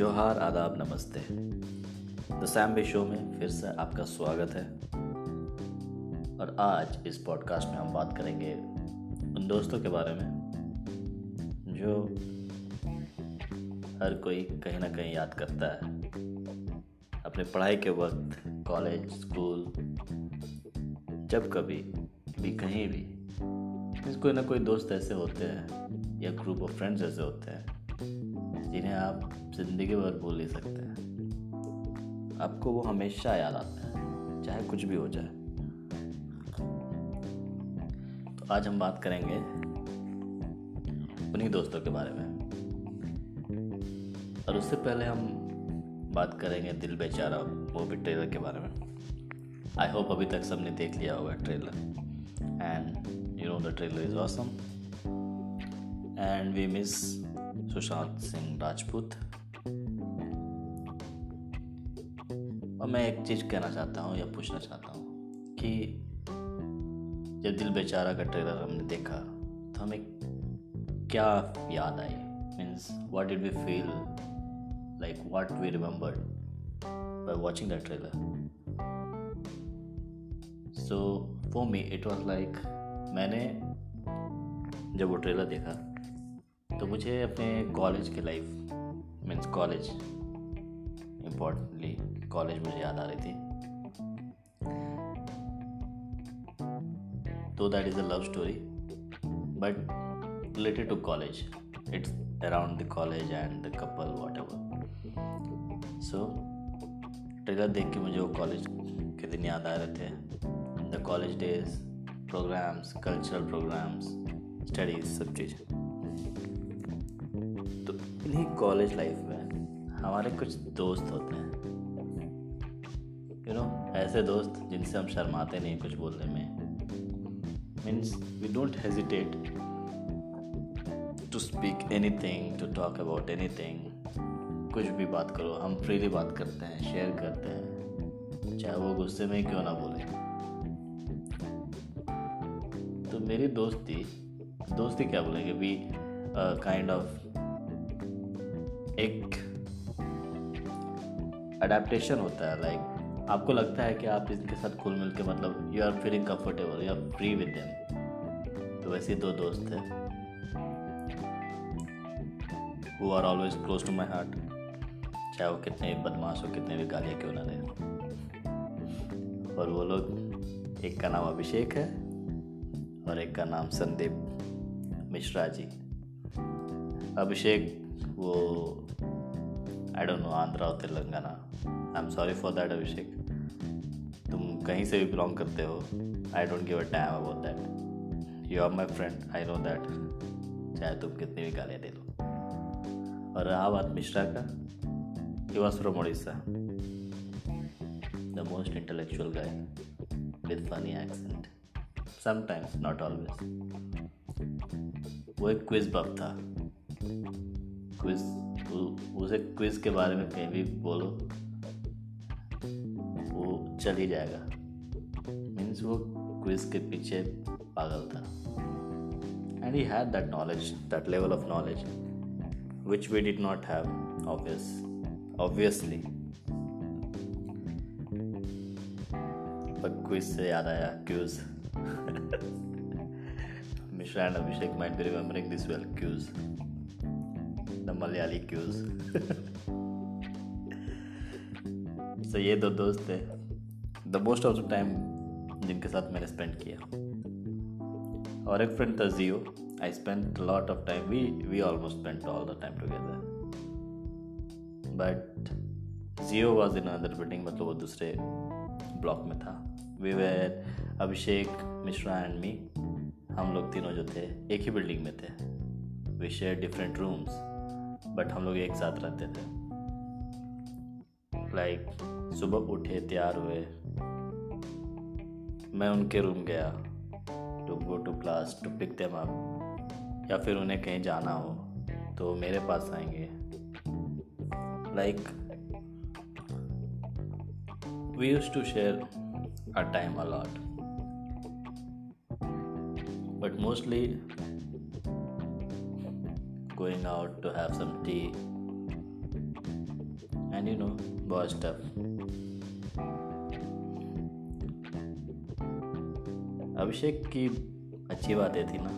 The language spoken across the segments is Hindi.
जोहार, आदाब, नमस्ते। द सैम शो में फिर से आपका स्वागत है। और आज इस पॉडकास्ट में हम बात करेंगे उन दोस्तों के बारे में, जो हर कोई कहीं ना कहीं याद करता है। अपने पढ़ाई के वक्त, कॉलेज, स्कूल, जब कभी भी, कहीं भी कोई ना कोई दोस्त ऐसे होते हैं, या ग्रुप ऑफ़ फ्रेंड्स ऐसे होते हैं। जिन्हें आप ज़िंदगी भर भूल नहीं सकते हैं। आपको वो हमेशा याद आता है, चाहे कुछ भी हो जाए। तो आज हम बात करेंगे उन्हीं दोस्तों के बारे में। और उससे पहले हम बात करेंगे दिल बेचारा मूवी ट्रेलर के बारे में। आई होप अभी तक सबने देख लिया होगा trailer and you know the trailer is awesome and we miss Sushant Singh Rajput. और मैं एक चीज़ कहना चाहता हूँ या पूछना चाहता हूँ कि जब दिल बेचारा का ट्रेलर हमने देखा तो हमें क्या याद आई? Means what did we feel like what we remember by watching that trailer so for me it was like मैंने जब वो ट्रेलर देखा तो मुझे अपने कॉलेज के life means college importantly college मुझे याद आ रही थी। तो that is a love story but related to college it's around the college and the couple whatever so trailer देख के मुझे वो कॉलेज के दिन याद आ रहे थे। The college days programmes cultural programmes studies सब चीज़। इन्हीं कॉलेज लाइफ में हमारे कुछ दोस्त होते हैं। यू नो ऐसे दोस्त जिनसे हम शर्माते नहीं कुछ बोलने में। Means we don't hesitate to speak anything to talk about anything कुछ भी बात करो, हम फ्रीली बात करते हैं शेयर करते हैं। चाहे वो गुस्से में क्यों ना बोले। तो मेरी दोस्ती दोस्ती क्या बोलेंगे? वी काइंड ऑफ़ एक अडेप्टेशन होता है लाइक आपको लगता है कि आप इनके साथ खुल मिल के मतलब you are feeling comfortable you are free with them तो वैसे दो दोस्त हैं वो are always close to my heart चाहे वो कितने भी बदमाश हो, कितने भी गालियाँ क्यों ना दें। और वो लोग, एक का नाम अभिषेक है, और एक का नाम संदीप मिश्रा जी। अभिषेक, वो आई डोंट नो आंध्रा और Telangana. I am sorry for that Abhishek. तुम कहीं से भी बिलोंग करते हो I don't give a time about that you are my friend I know that चाहे तुम कितनी भी गालियाँ दे लो और रहा बात मिश्रा का he was from Orissa the most intellectual guy with funny accent sometimes not always वो एक क्विज बग था। क्विज उसे क्विज के बारे में कहीं भी बोलो, वो चल ही जाएगा। मीन्स वो क्विज के पीछे पागल था। And he had that knowledge that level of knowledge which we did not have obvious obviously पर क्विज से याद आया cause Mishra and Abhishek might be remembering this well, cues. The Malayali cues. so ये दो दोस्त थे। The most of the time जिनके साथ मैंने स्पेंड किया। और एक फ्रेंड था Jio I spend lot of time we we almost spend all the time together but Jio was in other building मतलब वो दूसरे ब्लॉक में था। We were Abhishek Mishra and me हम लोग तीनों जो थे एक ही बिल्डिंग में थे। We share different rooms but हम लोग एक साथ रहते थे। लाइक like, सुबह उठे तैयार हुए। मैं उनके रूम गया to go to class to pick them up या फिर उन्हें कहीं जाना हो तो मेरे पास आएँगे। Like we use to share our time a lot but mostly going out to have some tea. And you know बहुत टफ अभिषेक की अच्छी बात थी ना,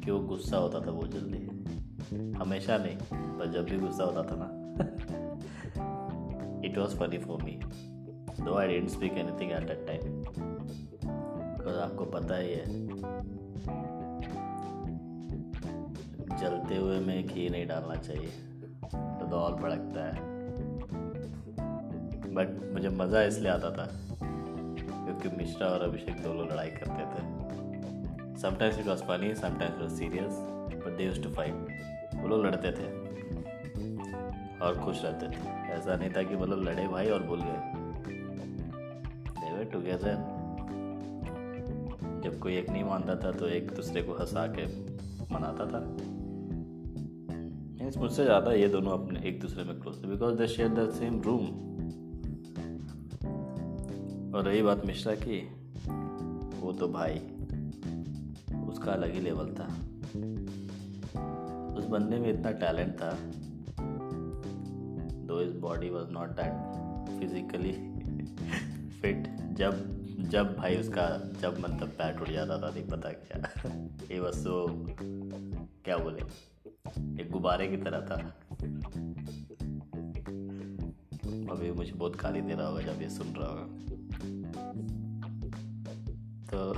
कि वो गुस्सा होता था बहुत जल्दी। हमेशा नहीं, पर जब भी गुस्सा होता था ना it was funny for me though I didn't speak anything at that time आपको पता ही है जलते हुए में घी नहीं डालना चाहिए। तो दौल भड़कता है। बट मुझे मज़ा इसलिए आता था, क्योंकि मिश्रा और अभिषेक दोनों लड़ाई करते थे। Sometimes it was funny sometimes it was serious but they to fight वो लोग लड़ते थे और खुश रहते थे। ऐसा नहीं था कि मतलब लड़े भाई और भूल गए। टुगेदर जब कोई एक नहीं मानता था तो एक दूसरे को हंसा के मनाता था। मुझसे ज़्यादा ये दोनों अपने, एक दूसरे में क्लोज थे because they share the same room और रही बात मिश्रा की, वो तो भाई, उसका अलग ही लेवल था। उस बंदे में इतना टैलेंट था though his body was not that physically fit जब जब भाई उसका, जब मतलब पैर उड़ जाता था, नहीं पता क्या। ये बस तो क्या बोले? एक गुब्बारे की तरह था। अभी मुझे बहुत गाली दे रहा होगा जब ये सुन रहा होगा। तो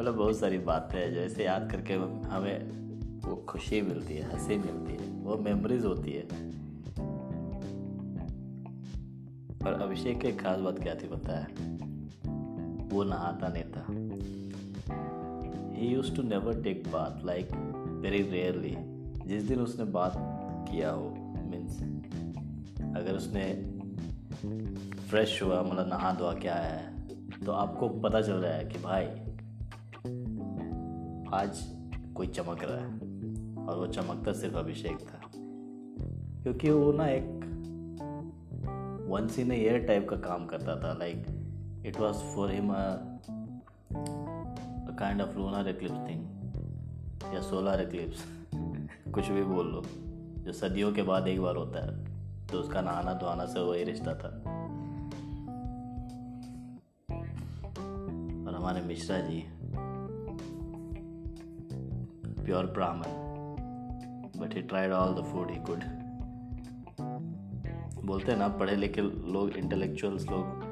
मतलब बहुत सारी बातें हैं, जैसे याद करके हमें वो खुशी मिलती है, हँसी मिलती है, वो मेमोरीज होती है। और अभिषेक की खास बात क्या थी पता है? वो नहाता नहीं था he used to never take bath like very rarely जिस दिन उसने बात किया हो मीन्स अगर उसने फ्रेश हुआ मतलब नहा धोआ क्या है तो आपको पता चल रहा है कि भाई, आज कोई चमक रहा है। और वो चमकता सिर्फ़ अभिषेक था। क्योंकि वो ना एक वंस इन एयर टाइप का काम करता था। Like it was for him a kind of lunar eclipse thing या सोलर एक्लिप्स कुछ भी बोल लो। जो सदियों के बाद एक बार होता है तो उसका नहाना धोना से वही रिश्ता था। और हमारे Mishra ji pure Brahmin but he tried all the food he could बोलते हैं ना, पढ़े लिखे लोग इंटेलेक्चुअल्स लोग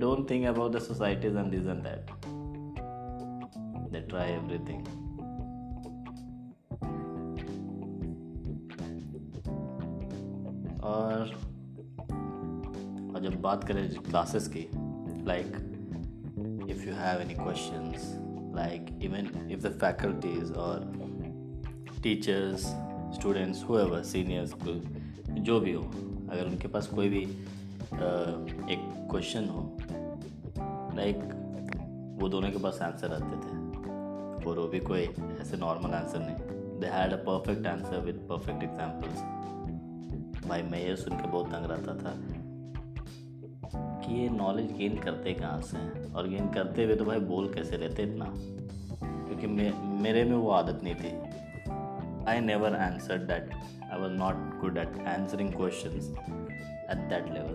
don't think about the societies and this and that they try everything और जब बात करें क्लासेस की like if you have any questions like even if the faculties और टीचर्स स्टूडेंट्स हुएवर सीनियर्स जो भी हो, अगर उनके पास कोई भी एक क्वेश्चन हो लाइक वो दोनों के पास आंसर आते थे। और वो भी कोई ऐसे नॉर्मल आंसर नहीं। They had a perfect answer with perfect examples भाई मैं ये सुन के बहुत तंग रहता था कि ये नॉलेज गेन करते कहाँ से हैं? और गेन करते हुए तो भाई बोल कैसे रहते इतना? क्योंकि मे, मेरे में वो आदत नहीं थी। I never answer that I was not good at answering question at that level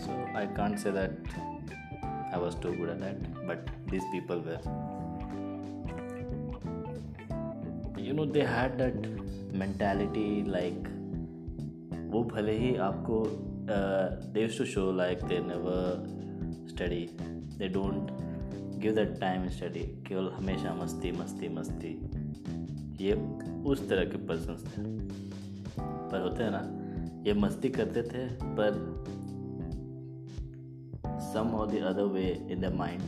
so I can't say that I was too good at that but this people were you know they had that mentality, like, वो भले ही आपको they to show like they never study they don't give that time study केवल हमेशा मस्ती मस्ती मस्ती। ये उस तरह के पर्सन थे। पर होते हैं ना, ये मस्ती करते थे, पर some or the other way in the mind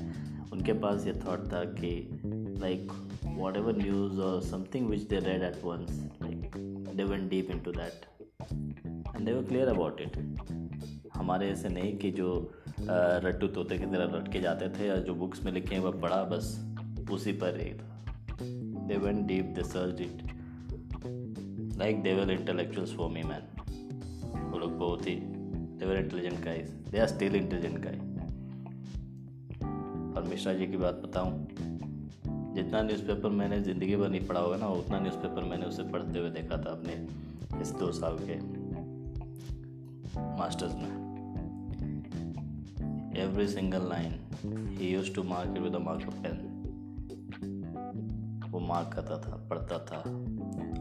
उनके पास ये थॉट था कि like what news or something which they read at once like they went deep into that and they were clear about it हमारे ऐसे नहीं कि जो रट्टू तोते की तरह रट के जाते थे या जो बुक्स में लिखे हैं वह पढ़ा बस, उसी पर ही था। They went deep, they searched it. Like, they were intellectuals for me, man. वो लोग बहुत ही, they were intelligent guys. They are still intelligent guy और मिश्रा जी की बात बताऊँ जितना न्यूज़पेपर मैंने ज़िंदगी भर नहीं पढ़ा होगा ना, उतना न्यूज़पेपर मैंने उसे पढ़ते हुए देखा था अपने इस दो साल के मास्टर्स में। Every single line he used to mark with mark pen वो मार्क करता था, पढ़ता था।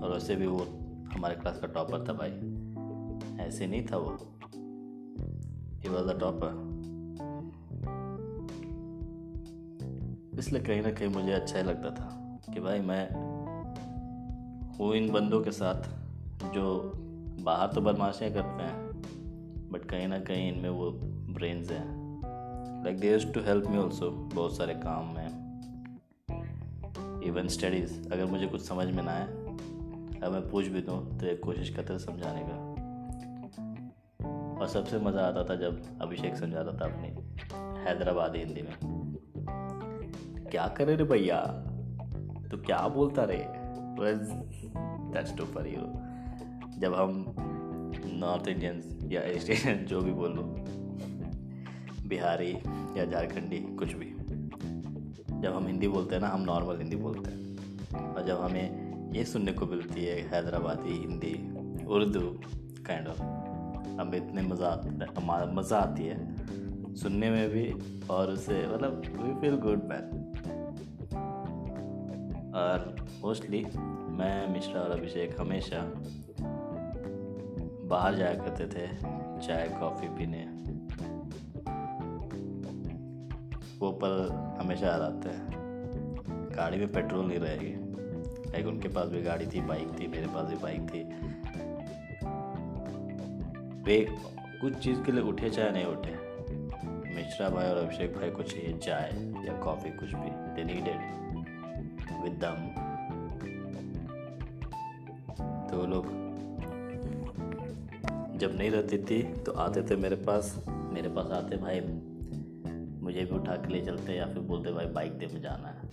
और वैसे भी वो हमारे क्लास का टॉपर था भाई। ऐसे नहीं था वो। ही वॉज़ द टॉपर इसलिए कहीं ना कहीं मुझे अच्छा ही लगता था कि भाई मैं हूँ इन बंदों के साथ जो बाहर तो बदमाशियाँ करते हैं बट कहीं ना कहीं इनमें वो ब्रेन्स हैं। Like there to help me also बहुत सारे काम में। इवन स्टडीज़ अगर मुझे कुछ समझ में ना आए अगर मैं पूछ भी दूँ तो एक कोशिश करते समझाने का। और सबसे मज़ा आता था जब अभिषेक समझाता था अपनी हैदराबादी हिंदी में। क्या करे रे भैया? तो क्या बोलता रे? दैट्स फॉर यू जब हम नॉर्थ इंडियंस या ईस्ट इंडियन जो भी बोलो बिहारी या झारखंडी, कुछ भी। जब हम हिंदी बोलते हैं ना, हम नॉर्मल हिंदी बोलते हैं। और जब हमें ये सुनने को मिलती है, हैदराबादी, हिंदी, उर्दू काइंड ऑफ़ हमें इतने मज़ा मज़ा आती है सुनने में भी, और उसे मतलब वी फील गुड मैन और मोस्टली मैं, मिश्रा और अभिषेक हमेशा बाहर जाया करते थे, चाय, कॉफ़ी पीने। वो पल हमेशा याद आते हैं। गाड़ी में पेट्रोल नहीं रहेगी। लाइक उनके पास भी गाड़ी थी, बाइक थी, मेरे पास भी बाइक थी। वे कुछ चीज़ के लिए उठे, चाहे नहीं उठे। मिश्रा भाई और अभिषेक भाई को चाहिए, चाय या कॉफ़ी, कुछ भी दे नीडेड विद दम तो लोग जब नहीं रहती थी तो आते थे मेरे पास मेरे पास आते, भाई, मुझे भी उठा के ले चलते या फिर बोलते, भाई बाइक दे में जाना है।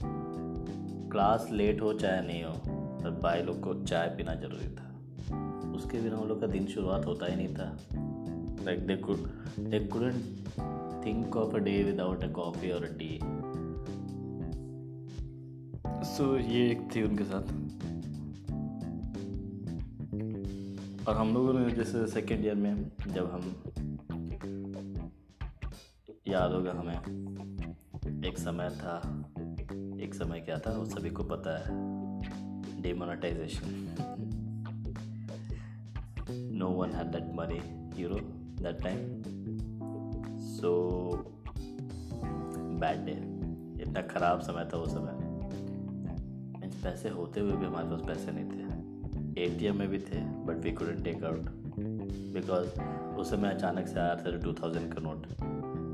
क्लास लेट हो, चाहे नहीं हो, पर भाई लोग को चाय पीना ज़रूरी था। उसके बिना हम लोग का दिन शुरुआत होता ही नहीं था। Like they could they couldn't think of a day without a coffee और अ टी सो ये एक थी उनके साथ। और हम लोगों ने जैसे सेकेंड ईयर में जब हम याद होगा हमें, एक समय था, एक समय क्या था वो सभी को पता है demonetization no one had that money euro that time so bad day इतना ख़राब समय था वो समय। पैसे होते हुए भी हमारे पास पैसे नहीं थे। एटीएम में भी थे but we couldn't take out because उस समय अचानक से आया था टू थाउज़ेंड का नोट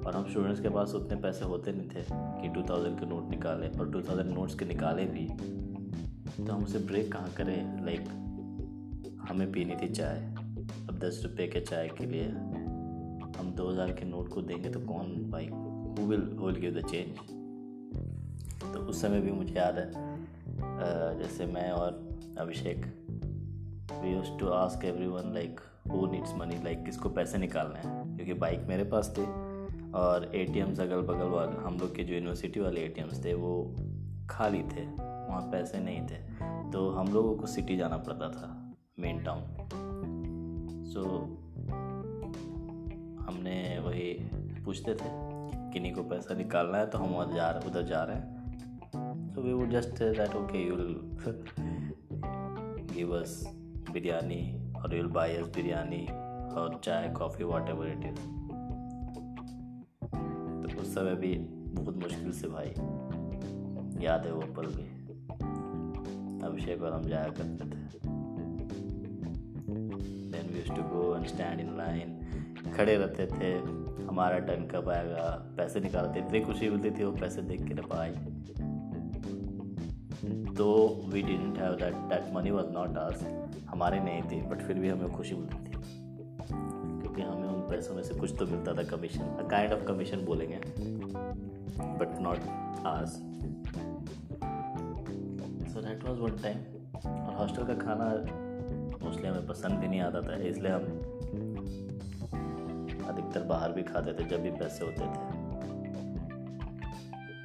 और हम स्टूडेंट्स के पास उतने पैसे होते नहीं थे कि टू थाउज़ेंड के नोट निकालें और टू थाउज़ेंड नोट्स के निकाले भी। तो हम उसे ब्रेक कहाँ करें? लाइक हमें पीनी थी चाय। अब दस रुपये के चाय के लिए हम दो हज़ार के नोट को देंगे तो कौन भाई who will whole give the change तो उस समय भी मुझे याद है जैसे मैं और Abhishek we used to ask every one like who needs money like किसको पैसे निकालने हैं? क्योंकि बाइक मेरे पास थी और ए टी एम्स अगल बगल वाले, हम लोग के जो यूनिवर्सिटी वाले ए टी एम्स थे, वो खाली थे, वहाँ पैसे नहीं थे। तो हम लोगों को सिटी जाना पड़ता था मेन टाउन सो हमने वही पूछते थे, किन्हीं को पैसा निकालना है तो हम वहाँ जा रहे, उधर जा रहे हैं। We would just that okay you will give us biryani और you will buy us biryani और चाय coffee whatever it is उस समय भी बहुत मुश्किल से भाई याद है वो पल भी। अभिषेक और हम जाया करते थे। Then we to go and stand in line खड़े रहते थे। हमारा टर्न कब आएगा? पैसे निकालते, इतनी खुशी मिलती थी वो पैसे देख के ना भाई। तो we didn't have that that money was not as हमारे नहीं थी बट फिर भी हमें खुशी मिलती थी। क्योंकि हमें उन पैसों में से कुछ तो मिलता था commission a kind of commission बोलेंगे बट नॉट आज so that was one time और हॉस्टल का खाना मोस्टली हमें पसंद भी नहीं आता था, इसलिए हम अधिकतर बाहर भी खाते थे, जब भी पैसे होते थे।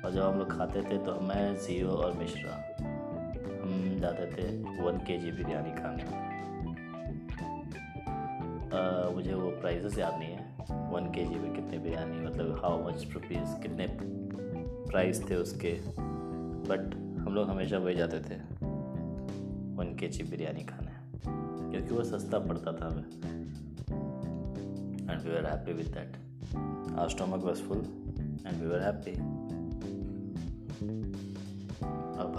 और जब हम लोग खाते थे तो मैं जियो और मिश्रा जाते थे वन के जी बिरयानी खाने। आ, मुझे वो प्राइजेस याद नहीं है। वन के जी में कितने बिरयानी मतलब हाउ मच रुपीज़ कितने प्राइस थे उसके। बट हम लोग हमेशा वही जाते थे वन के जी बिरयानी खाने। क्योंकि वो सस्ता पड़ता था हमें। And we are happy with that our stomach was full and we are happy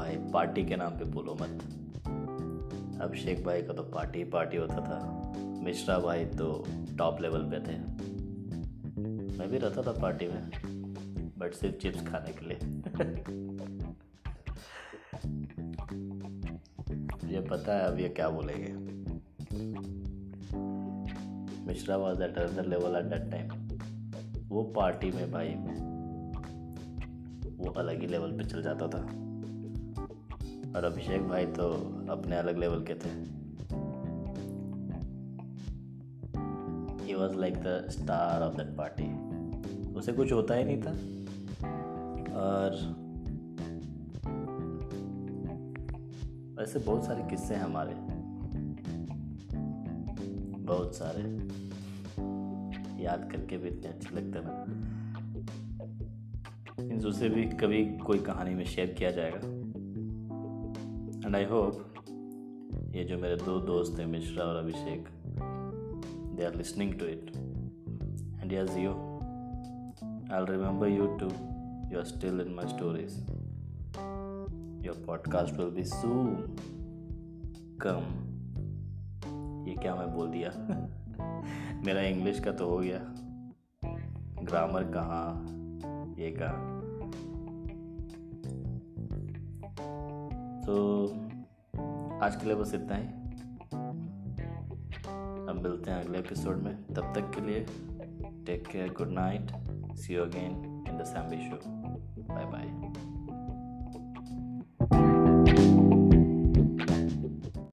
भाई, पार्टी के नाम पे बोलो मत। अभिषेक भाई का तो पार्टी पार्टी होता था। मिश्रा भाई तो टॉप लेवल पे थे। मैं भी रहता था पार्टी में बट सिर्फ़ चिप्स खाने के लिए। मुझे पता है अब ये क्या बोलेंगे। Mishra was at other level at that time वो पार्टी में भाई, वो अलग ही लेवल पे चल जाता था। और अभिषेक भाई तो अपने अलग लेवल के थे। He was like the star of that party उसे कुछ होता ही नहीं था। और ऐसे बहुत सारे किस्से हैं हमारे। बहुत सारे। याद करके भी इतने अच्छे लगते ना इन उसे भी कभी कोई कहानी में शेयर किया जाएगा। एंड आई होप ये जो मेरे दो दोस्त हैं, मिश्रा और Abhishek they are listening to it and you I remember you too you are still in my stories your podcast will be soon come ये क्या मैं बोल दिया? मेरा इंग्लिश का तो हो गया। ग्रामर कहाँ? ये कहाँ? तो आज के लिए बस इतना ही। अब मिलते हैं अगले एपिसोड में। तब तक के लिए take care good night see you again in the सैम्बी show bye bye